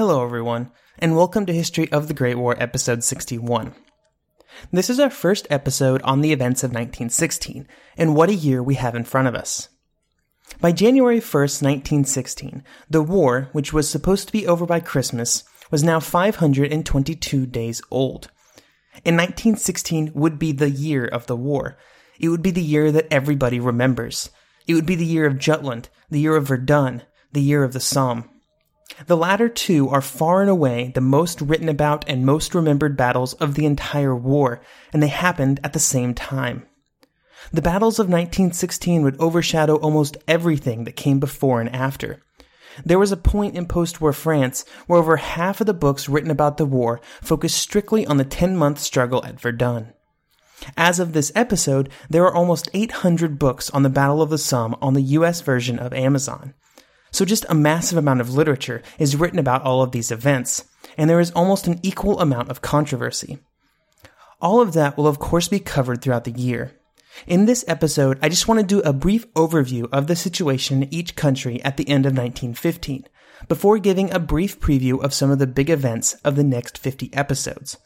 Hello, everyone, and welcome to History of the Great War, episode 61. This is our first episode on the events of 1916, and what a year we have in front of us. By January 1st, 1916, the war, which was supposed to be over by Christmas, was now 522 days old. And 1916 would be the year of the war. It would be the year that everybody remembers. It would be the year of Jutland, the year of Verdun, the year of the Somme. The latter two are far and away the most written about and most remembered battles of the entire war, and they happened at the same time. The battles of 1916 would overshadow almost everything that came before and after. There was a point in post war France where over half of the books written about the war focused strictly on the 10 month struggle at Verdun. As of this episode, there are almost 800 books on the Battle of the Somme on the US version of Amazon. So just a massive amount of literature is written about all of these events, and there is almost an equal amount of controversy. All of that will of course be covered throughout the year. In this episode, I just want to do a brief overview of the situation in each country at the end of 1915, before giving a brief preview of some of the big events of the next 50 episodes.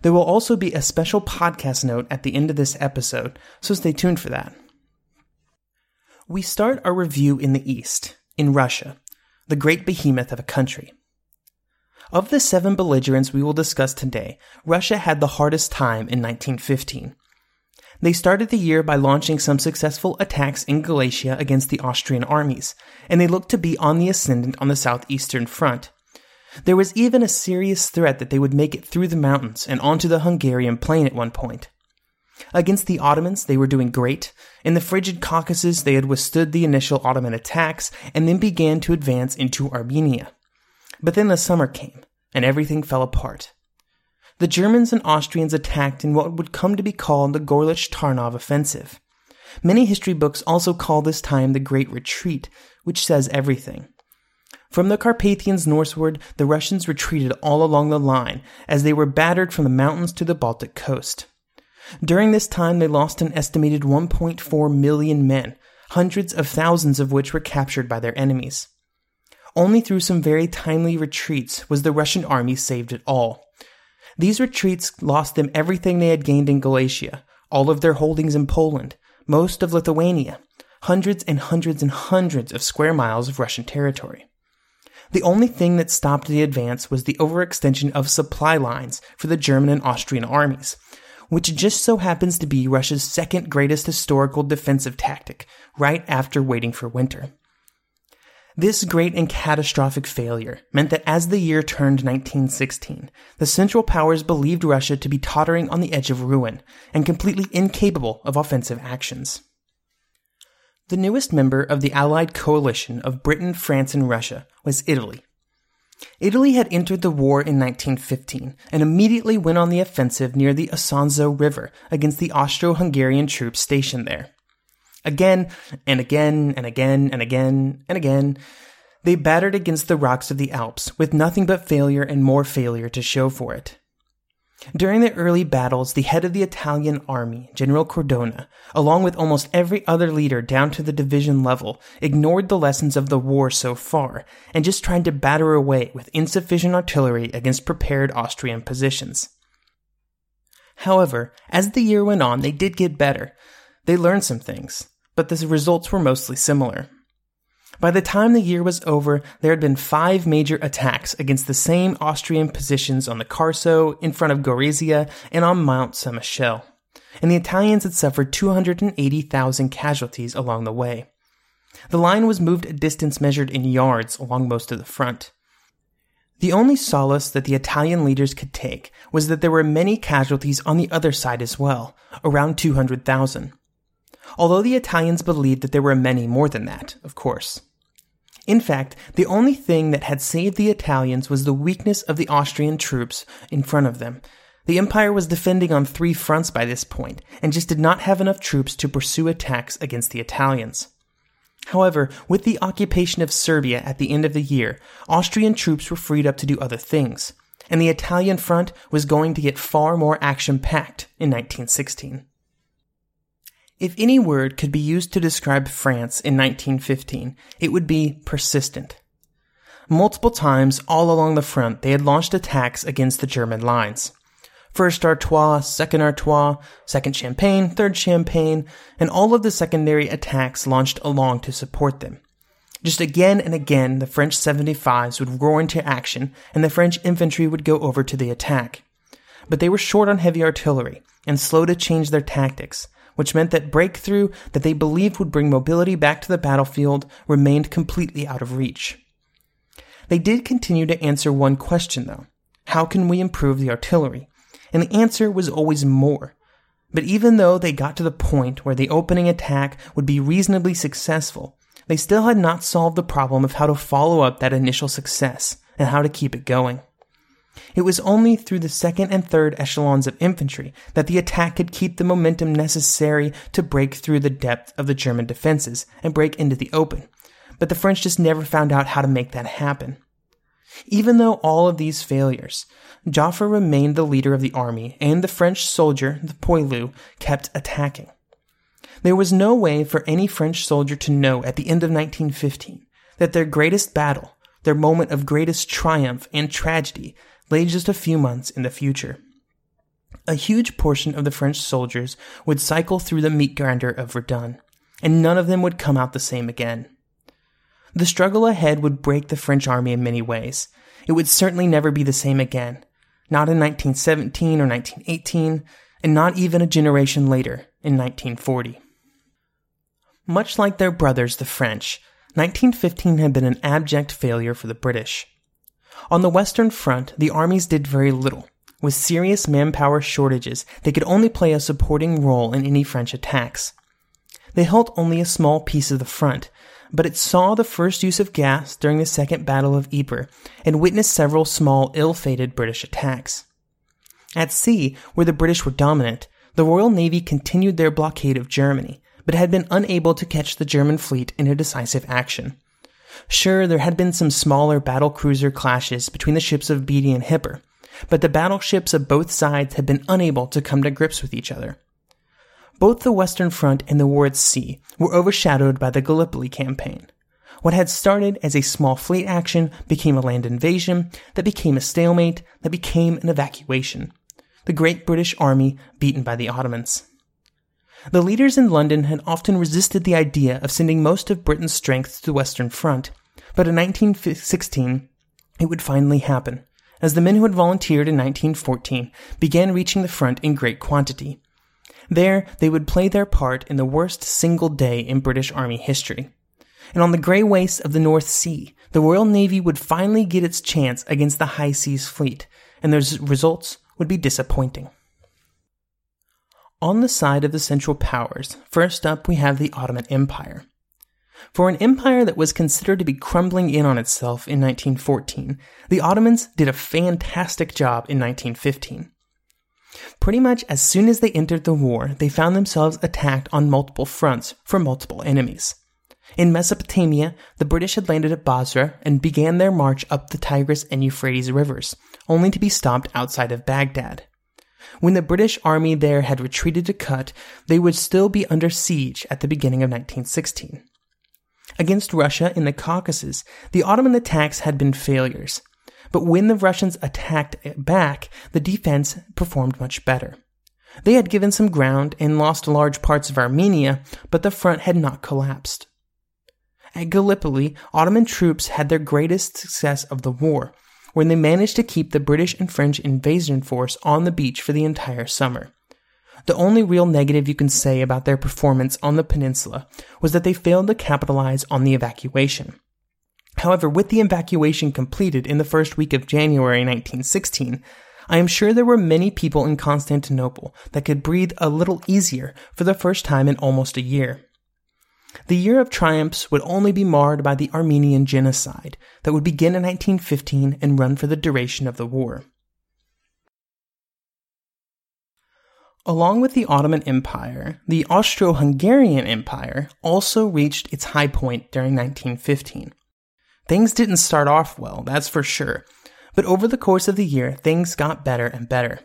There will also be a special podcast note at the end of this episode, so stay tuned for that. We start our review in the East, in Russia, the great behemoth of a country. Of the seven belligerents we will discuss today, Russia had the hardest time in 1915. They started the year by launching some successful attacks in Galicia against the Austrian armies, and they looked to be on the ascendant on the southeastern front. There was even a serious threat that they would make it through the mountains and onto the Hungarian plain at one point. Against the Ottomans, they were doing great. In the frigid Caucasus, they had withstood the initial Ottoman attacks and then began to advance into Armenia. But then the summer came, and everything fell apart. The Germans and Austrians attacked in what would come to be called the Gorlice Tarnow offensive. Many history books also call this time the Great Retreat, which says everything. From the Carpathians northward, the Russians retreated all along the line as they were battered from the mountains to the Baltic coast. During this time, they lost an estimated 1.4 million men, hundreds of thousands of which were captured by their enemies. Only through some very timely retreats was the Russian army saved at all. These retreats lost them everything they had gained in Galicia, all of their holdings in Poland, most of Lithuania, hundreds and hundreds and hundreds of square miles of Russian territory. The only thing that stopped the advance was the overextension of supply lines for the German and Austrian armies, which just so happens to be Russia's second greatest historical defensive tactic, right after waiting for winter. This great and catastrophic failure meant that as the year turned 1916, the Central Powers believed Russia to be tottering on the edge of ruin and completely incapable of offensive actions. The newest member of the Allied coalition of Britain, France, and Russia was Italy. Italy had entered the war in 1915 and immediately went on the offensive near the Isonzo River against the Austro Hungarian troops stationed there. Again and again and again and again and again, they battered against the rocks of the Alps with nothing but failure and more failure to show for it. During the early battles, the head of the Italian army, General Cadorna, along with almost every other leader down to the division level, ignored the lessons of the war so far and just tried to batter away with insufficient artillery against prepared Austrian positions. However, as the year went on, they did get better. They learned some things, but the results were mostly similar. By the time the year was over, there had been five major attacks against the same Austrian positions on the Carso, in front of Gorizia, and on Mount Saint Michel, and the Italians had suffered 280,000 casualties along the way. The line was moved a distance measured in yards along most of the front. The only solace that the Italian leaders could take was that there were many casualties on the other side as well, around 200,000. Although the Italians believed that there were many more than that, of course. In fact, the only thing that had saved the Italians was the weakness of the Austrian troops in front of them. The Empire was defending on three fronts by this point, and just did not have enough troops to pursue attacks against the Italians. However, with the occupation of Serbia at the end of the year, Austrian troops were freed up to do other things, and the Italian front was going to get far more action packed in 1916. If any word could be used to describe France in 1915, it would be persistent. Multiple times all along the front, they had launched attacks against the German lines. First Artois, second Artois, second Champagne, third Champagne, and all of the secondary attacks launched along to support them. Just again and again, the French 75s would roar into action, and the French infantry would go over to the attack. But they were short on heavy artillery, and slow to change their tactics, which meant that breakthrough that they believed would bring mobility back to the battlefield remained completely out of reach. They did continue to answer one question though. How can we improve the artillery? And the answer was always more. But even though they got to the point where the opening attack would be reasonably successful, they still had not solved the problem of how to follow up that initial success and how to keep it going. It was only through the second and third echelons of infantry that the attack could keep the momentum necessary to break through the depth of the German defenses and break into the open. But the French just never found out how to make that happen. Even though all of these failures, Joffre remained the leader of the army, and the French soldier, the poilu, kept attacking. There was no way for any French soldier to know at the end of 1915 that their greatest battle, their moment of greatest triumph and tragedy, lay just a few months in the future. A huge portion of the French soldiers would cycle through the meat grinder of Verdun, and none of them would come out the same again. The struggle ahead would break the French army in many ways. It would certainly never be the same again, not in 1917 or 1918, and not even a generation later, in 1940. Much like their brothers, the French, 1915 had been an abject failure for the British. On the Western Front, the armies did very little. With serious manpower shortages, they could only play a supporting role in any French attacks. They held only a small piece of the front, but it saw the first use of gas during the Second Battle of Ypres and witnessed several small, ill fated British attacks. At sea, where the British were dominant, the Royal Navy continued their blockade of Germany, but had been unable to catch the German fleet in a decisive action. Sure, there had been some smaller battle cruiser clashes between the ships of Beatty and Hipper, but the battleships of both sides had been unable to come to grips with each other. Both the Western Front and the war at sea were overshadowed by the Gallipoli campaign. What had started as a small fleet action became a land invasion, that became a stalemate, that became an evacuation. The great British army beaten by the Ottomans. The leaders in London had often resisted the idea of sending most of Britain's strength to the Western Front, but in 1916 it would finally happen, as the men who had volunteered in 1914 began reaching the front in great quantity. There, they would play their part in the worst single day in British Army history. And on the grey wastes of the North Sea, the Royal Navy would finally get its chance against the High Seas Fleet, and the results would be disappointing. On the side of the Central Powers, first up we have the Ottoman Empire. For an empire that was considered to be crumbling in on itself in 1914, the Ottomans did a fantastic job in 1915. Pretty much as soon as they entered the war, they found themselves attacked on multiple fronts from multiple enemies. In Mesopotamia, the British had landed at Basra and began their march up the Tigris and Euphrates rivers, only to be stopped outside of Baghdad. When the British army there had retreated to Kut, they would still be under siege at the beginning of 1916. Against Russia in the Caucasus, the Ottoman attacks had been failures. But when the Russians attacked back, the defense performed much better. They had given some ground and lost large parts of Armenia, but the front had not collapsed. At Gallipoli, Ottoman troops had their greatest success of the war, when they managed to keep the British and French invasion force on the beach for the entire summer. The only real negative you can say about their performance on the peninsula was that they failed to capitalize on the evacuation. However, with the evacuation completed in the first week of January 1916, I am sure there were many people in Constantinople that could breathe a little easier for the first time in almost a year. The year of triumphs would only be marred by the Armenian genocide that would begin in 1915 and run for the duration of the war. Along with the Ottoman Empire, the Austro Hungarian Empire also reached its high point during 1915. Things didn't start off well, that's for sure, but over the course of the year, things got better and better.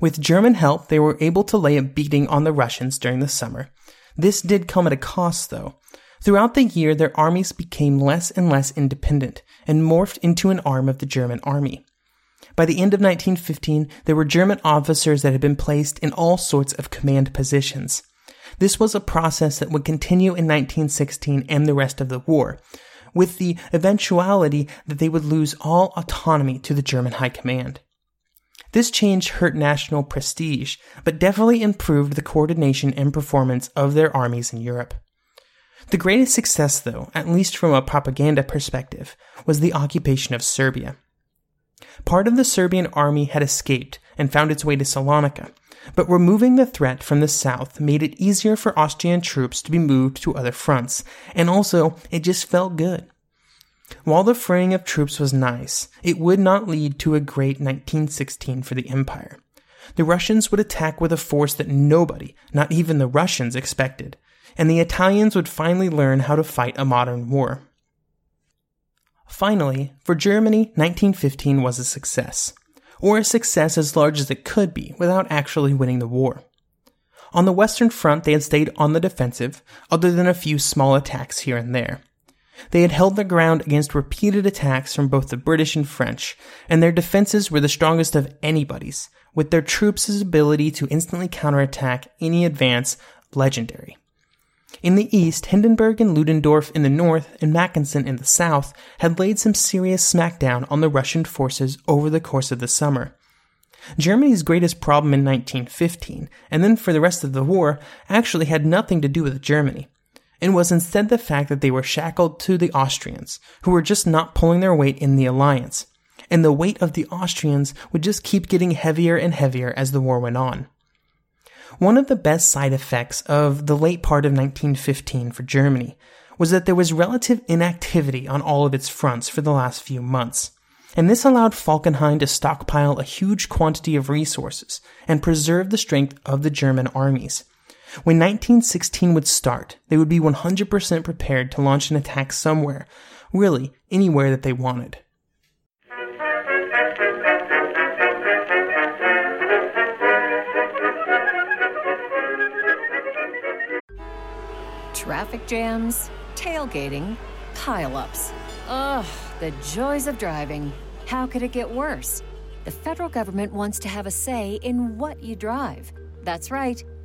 With German help, they were able to lay a beating on the Russians during the summer. This did come at a cost, though. Throughout the year, their armies became less and less independent and morphed into an arm of the German army. By the end of 1915, there were German officers that had been placed in all sorts of command positions. This was a process that would continue in 1916 and the rest of the war, with the eventuality that they would lose all autonomy to the German High Command. This change hurt national prestige, but definitely improved the coordination and performance of their armies in Europe. The greatest success, though, at least from a propaganda perspective, was the occupation of Serbia. Part of the Serbian army had escaped and found its way to Salonika, but removing the threat from the south made it easier for Austrian troops to be moved to other fronts, and also it just felt good. While the freeing of troops was nice, it would not lead to a great 1916 for the Empire. The Russians would attack with a force that nobody, not even the Russians, expected, and the Italians would finally learn how to fight a modern war. Finally, for Germany, 1915 was a success or a success as large as it could be without actually winning the war. On the Western Front, they had stayed on the defensive, other than a few small attacks here and there. They had held their ground against repeated attacks from both the British and French, and their defenses were the strongest of anybody's, with their troops' ability to instantly counterattack any advance legendary. In the east, Hindenburg and Ludendorff in the north and Mackensen in the south had laid some serious smackdown on the Russian forces over the course of the summer. Germany's greatest problem in 1915, and then for the rest of the war, actually had nothing to do with Germany. It was instead the fact that they were shackled to the Austrians, who were just not pulling their weight in the alliance. And the weight of the Austrians would just keep getting heavier and heavier as the war went on. One of the best side effects of the late part of 1915 for Germany was that there was relative inactivity on all of its fronts for the last few months. And this allowed Falkenhayn to stockpile a huge quantity of resources and preserve the strength of the German armies. When 1916 would start, they would be 100% prepared to launch an attack somewhere, really anywhere that they wanted. Traffic jams, tailgating, pileups. Ugh, the joys of driving. How could it get worse? The federal government wants to have a say in what you drive. That's right.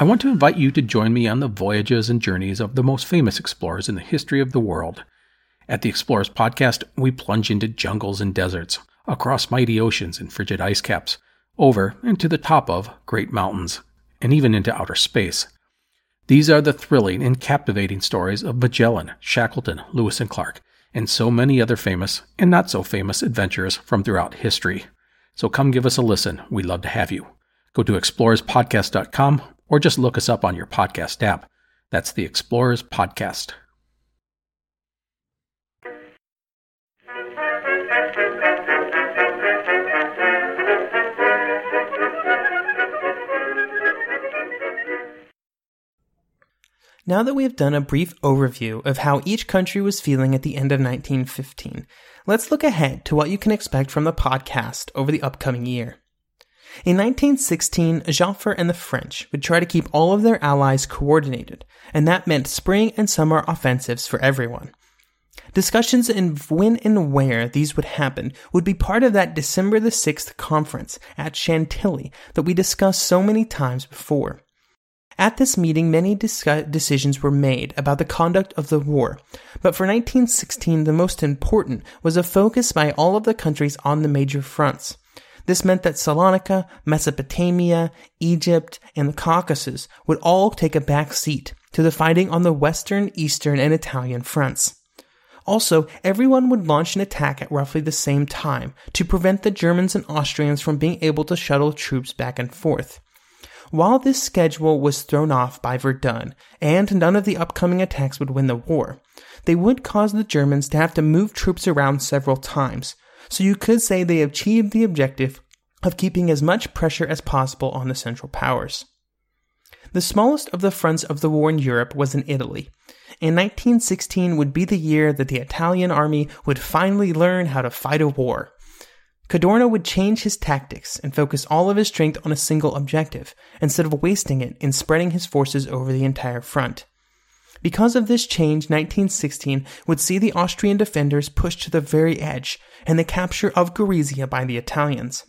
I want to invite you to join me on the voyages and journeys of the most famous explorers in the history of the world. At the Explorers Podcast, we plunge into jungles and deserts, across mighty oceans and frigid ice caps, over and to the top of great mountains, and even into outer space. These are the thrilling and captivating stories of Magellan, Shackleton, Lewis and Clark, and so many other famous and not so famous adventurers from throughout history. So come give us a listen. We'd love to have you. Go to explorerspodcast.com or just look us up on your podcast app. That's the Explorers Podcast. Now that we have done a brief overview of how each country was feeling at the end of 1915, let's look ahead to what you can expect from the podcast over the upcoming year. In 1916, Joffre and the French would try to keep all of their allies coordinated, and that meant spring and summer offensives for everyone. Discussions in when and where these would happen would be part of that December the 6th conference at Chantilly that we discussed so many times before. At this meeting, many decisions were made about the conduct of the war, but for 1916, the most important was a focus by all of the countries on the major fronts. This meant that Salonika, Mesopotamia, Egypt, and the Caucasus would all take a back seat to the fighting on the western, eastern, and Italian fronts. Also, everyone would launch an attack at roughly the same time to prevent the Germans and Austrians from being able to shuttle troops back and forth. While this schedule was thrown off by Verdun, and none of the upcoming attacks would win the war, they would cause the Germans to have to move troops around several times, so you could say they achieved the objective of keeping as much pressure as possible on the Central Powers. The smallest of the fronts of the war in Europe was in Italy, and 1916 would be the year that the Italian army would finally learn how to fight a war. Cadorna would change his tactics and focus all of his strength on a single objective, instead of wasting it in spreading his forces over the entire front. Because of this change, 1916 would see the Austrian defenders pushed to the very edge and the capture of Gorizia by the Italians.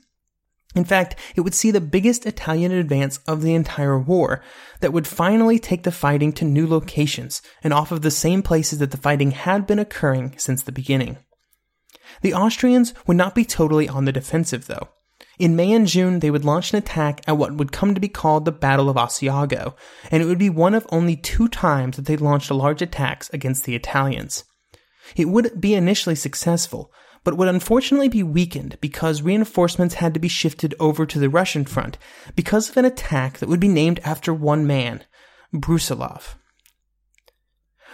In fact, it would see the biggest Italian advance of the entire war that would finally take the fighting to new locations and off of the same places that the fighting had been occurring since the beginning. The Austrians would not be totally on the defensive, though. In May and June, they would launch an attack at what would come to be called the Battle of Asiago, and it would be one of only two times that they launched large attacks against the Italians. It would be initially successful, but would unfortunately be weakened because reinforcements had to be shifted over to the Russian front because of an attack that would be named after one man, Brusilov.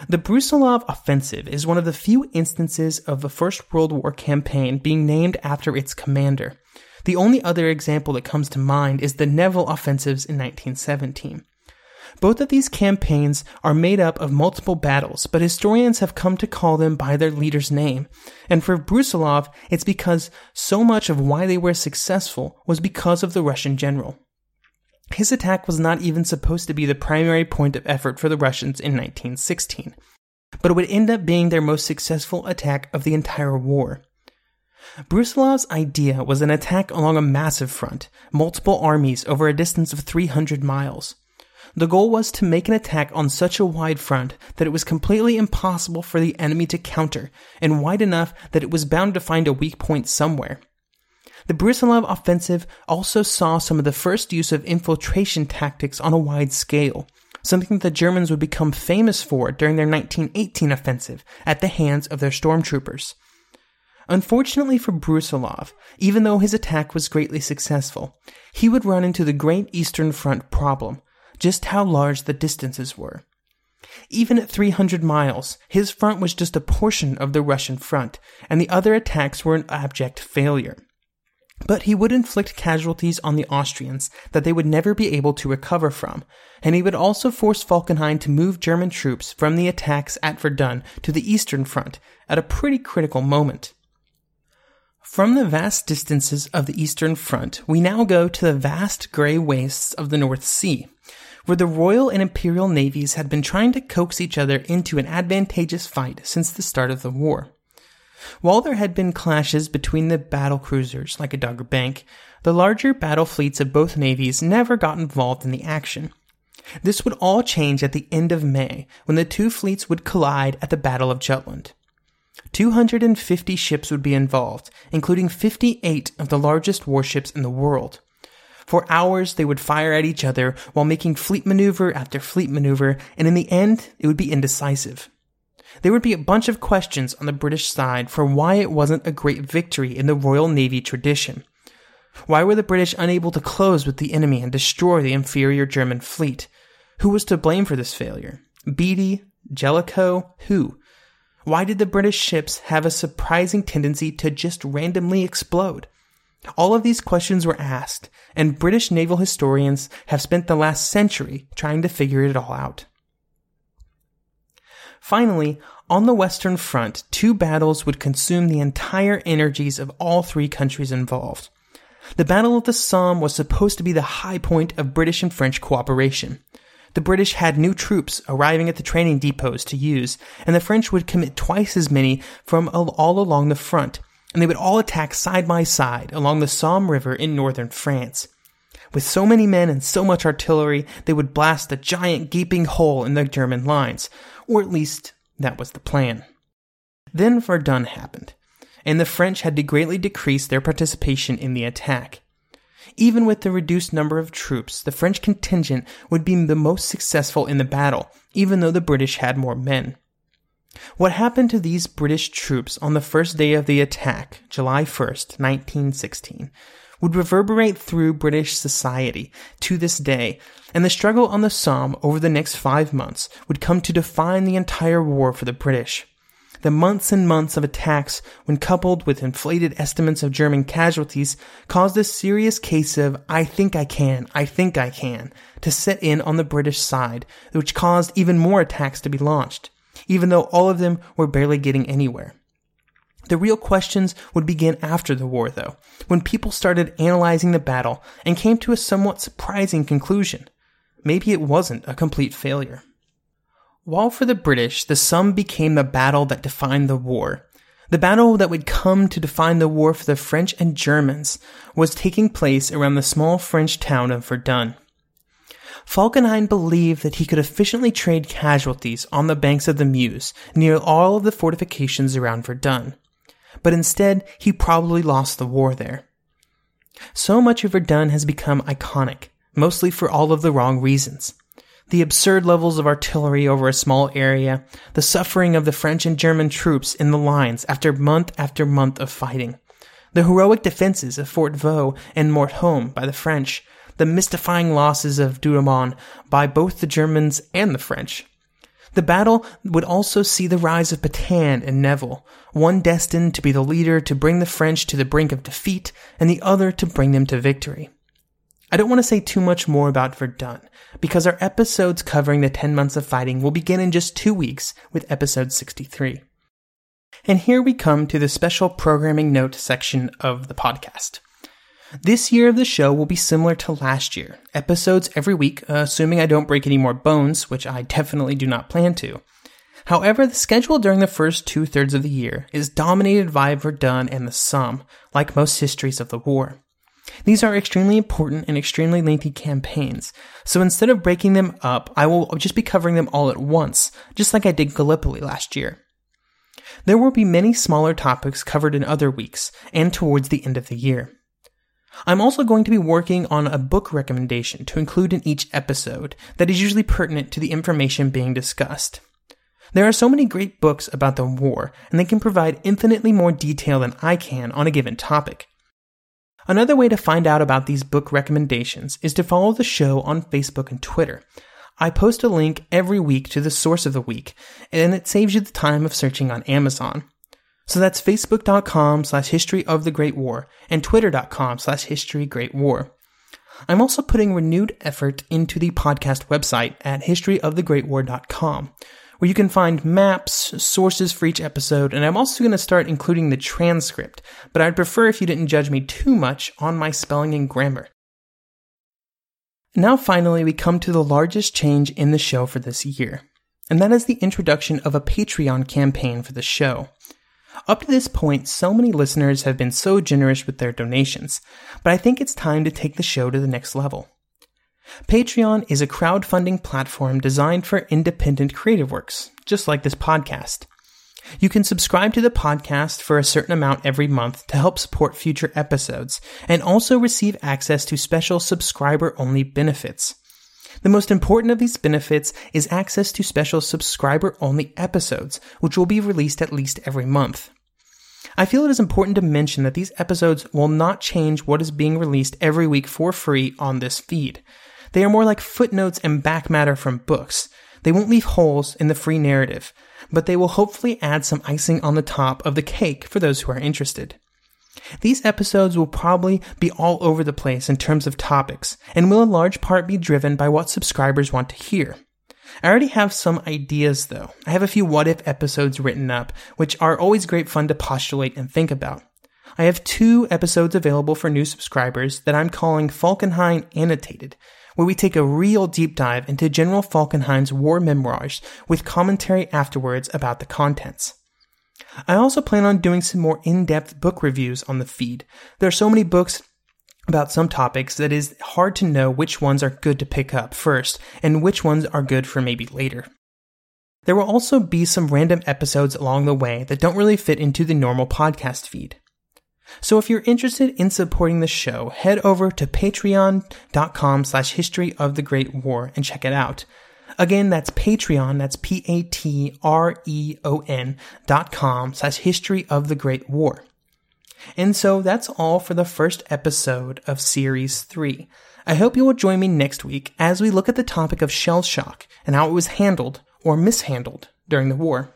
The Brusilov Offensive is one of the few instances of the First World War campaign being named after its commander. The only other example that comes to mind is the Nivelle offensives in 1917. Both of these campaigns are made up of multiple battles, but historians have come to call them by their leader's name. And for Brusilov, it's because so much of why they were successful was because of the Russian general. His attack was not even supposed to be the primary point of effort for the Russians in 1916, but it would end up being their most successful attack of the entire war. Brusilov's idea was an attack along a massive front, multiple armies over a distance of 300 miles. The goal was to make an attack on such a wide front that it was completely impossible for the enemy to counter, and wide enough that it was bound to find a weak point somewhere. The Brusilov offensive also saw some of the first use of infiltration tactics on a wide scale, something that the Germans would become famous for during their 1918 offensive at the hands of their stormtroopers. Unfortunately for Brusilov, even though his attack was greatly successful, he would run into the Great Eastern Front problem, just how large the distances were. Even at 300 miles, his front was just a portion of the Russian front, and the other attacks were an abject failure. But he would inflict casualties on the Austrians that they would never be able to recover from, and he would also force Falkenhayn to move German troops from the attacks at Verdun to the Eastern Front at a pretty critical moment. From the vast distances of the Eastern Front, we now go to the vast gray wastes of the North Sea, where the Royal and Imperial navies had been trying to coax each other into an advantageous fight since the start of the war. While there had been clashes between the battle cruisers like a Dogger Bank, the larger battle fleets of both navies never got involved in the action. This would all change at the end of May, when the two fleets would collide at the Battle of Jutland. 250 ships would be involved, including 58 of the largest warships in the world. For hours, they would fire at each other while making fleet maneuver after fleet maneuver, and in the end, it would be indecisive there would be a bunch of questions on the British side for why it wasn't a great victory in the Royal Navy tradition. Why were the British unable to close with the enemy and destroy the inferior German fleet? Who was to blame for this failure? Beatty, Jellicoe, who? Why did the British ships have a surprising tendency to just randomly explode? All of these questions were asked, and British naval historians have spent the last century trying to figure it all out. Finally, on the Western Front, two battles would consume the entire energies of all three countries involved. The Battle of the Somme was supposed to be the high point of British and French cooperation. The British had new troops arriving at the training depots to use, and the French would commit twice as many from all along the front, and they would all attack side by side along the Somme River in northern France. With so many men and so much artillery, they would blast a giant gaping hole in the German lines, or at least that was the plan. Then Verdun happened, and the French had to greatly decrease their participation in the attack. Even with the reduced number of troops, the French contingent would be the most successful in the battle, even though the British had more men. What happened to these British troops on the first day of the attack, July 1st, 1916, would reverberate through British society to this day, and the struggle on the Somme over the next five months would come to define the entire war for the British. The months and months of attacks, when coupled with inflated estimates of German casualties, caused a serious case of I think I can, I think I can, to set in on the British side, which caused even more attacks to be launched, even though all of them were barely getting anywhere. The real questions would begin after the war, though, when people started analyzing the battle and came to a somewhat surprising conclusion. Maybe it wasn't a complete failure. While for the British, the Somme became the battle that defined the war, the battle that would come to define the war for the French and Germans was taking place around the small French town of Verdun. Falkenhayn believed that he could efficiently trade casualties on the banks of the Meuse near all of the fortifications around Verdun but instead he probably lost the war there. So much of Verdun has become iconic, mostly for all of the wrong reasons. The absurd levels of artillery over a small area, the suffering of the French and German troops in the lines after month after month of fighting, the heroic defenses of Fort Vaux and Mort-Homme by the French, the mystifying losses of Douaumont by both the Germans and the French, the battle would also see the rise of Petain and Nivelle, one destined to be the leader to bring the French to the brink of defeat, and the other to bring them to victory. I don't want to say too much more about Verdun, because our episodes covering the 10 months of fighting will begin in just two weeks with episode 63. And here we come to the special programming note section of the podcast. This year, of the show will be similar to last year episodes every week, uh, assuming I don't break any more bones, which I definitely do not plan to. However, the schedule during the first two thirds of the year is dominated by Verdun and the Somme, like most histories of the war. These are extremely important and extremely lengthy campaigns, so instead of breaking them up, I will just be covering them all at once, just like I did Gallipoli last year. There will be many smaller topics covered in other weeks and towards the end of the year. I'm also going to be working on a book recommendation to include in each episode that is usually pertinent to the information being discussed. There are so many great books about the war, and they can provide infinitely more detail than I can on a given topic. Another way to find out about these book recommendations is to follow the show on Facebook and Twitter. I post a link every week to the source of the week, and it saves you the time of searching on Amazon. So that's facebook.com slash history of the Great War and twitter.com slash history great war. I'm also putting renewed effort into the podcast website at historyofthegreatwar.com, where you can find maps, sources for each episode, and I'm also going to start including the transcript, but I'd prefer if you didn't judge me too much on my spelling and grammar. Now finally, we come to the largest change in the show for this year, and that is the introduction of a Patreon campaign for the show. Up to this point, so many listeners have been so generous with their donations, but I think it's time to take the show to the next level. Patreon is a crowdfunding platform designed for independent creative works, just like this podcast. You can subscribe to the podcast for a certain amount every month to help support future episodes and also receive access to special subscriber only benefits. The most important of these benefits is access to special subscriber only episodes, which will be released at least every month. I feel it is important to mention that these episodes will not change what is being released every week for free on this feed. They are more like footnotes and back matter from books. They won't leave holes in the free narrative, but they will hopefully add some icing on the top of the cake for those who are interested. These episodes will probably be all over the place in terms of topics, and will in large part be driven by what subscribers want to hear. I already have some ideas though. I have a few what if episodes written up, which are always great fun to postulate and think about. I have two episodes available for new subscribers that I'm calling Falkenhayn Annotated, where we take a real deep dive into General Falkenhayn's war memoirs with commentary afterwards about the contents. I also plan on doing some more in-depth book reviews on the feed. There are so many books about some topics that is hard to know which ones are good to pick up first and which ones are good for maybe later. There will also be some random episodes along the way that don't really fit into the normal podcast feed. So if you're interested in supporting the show, head over to patreon.com slash history of the Great War and check it out. Again, that's Patreon, that's P-A-T-R-E-O-N dot com slash history of the Great War. And so that's all for the first episode of Series 3. I hope you will join me next week as we look at the topic of shell shock and how it was handled or mishandled during the war.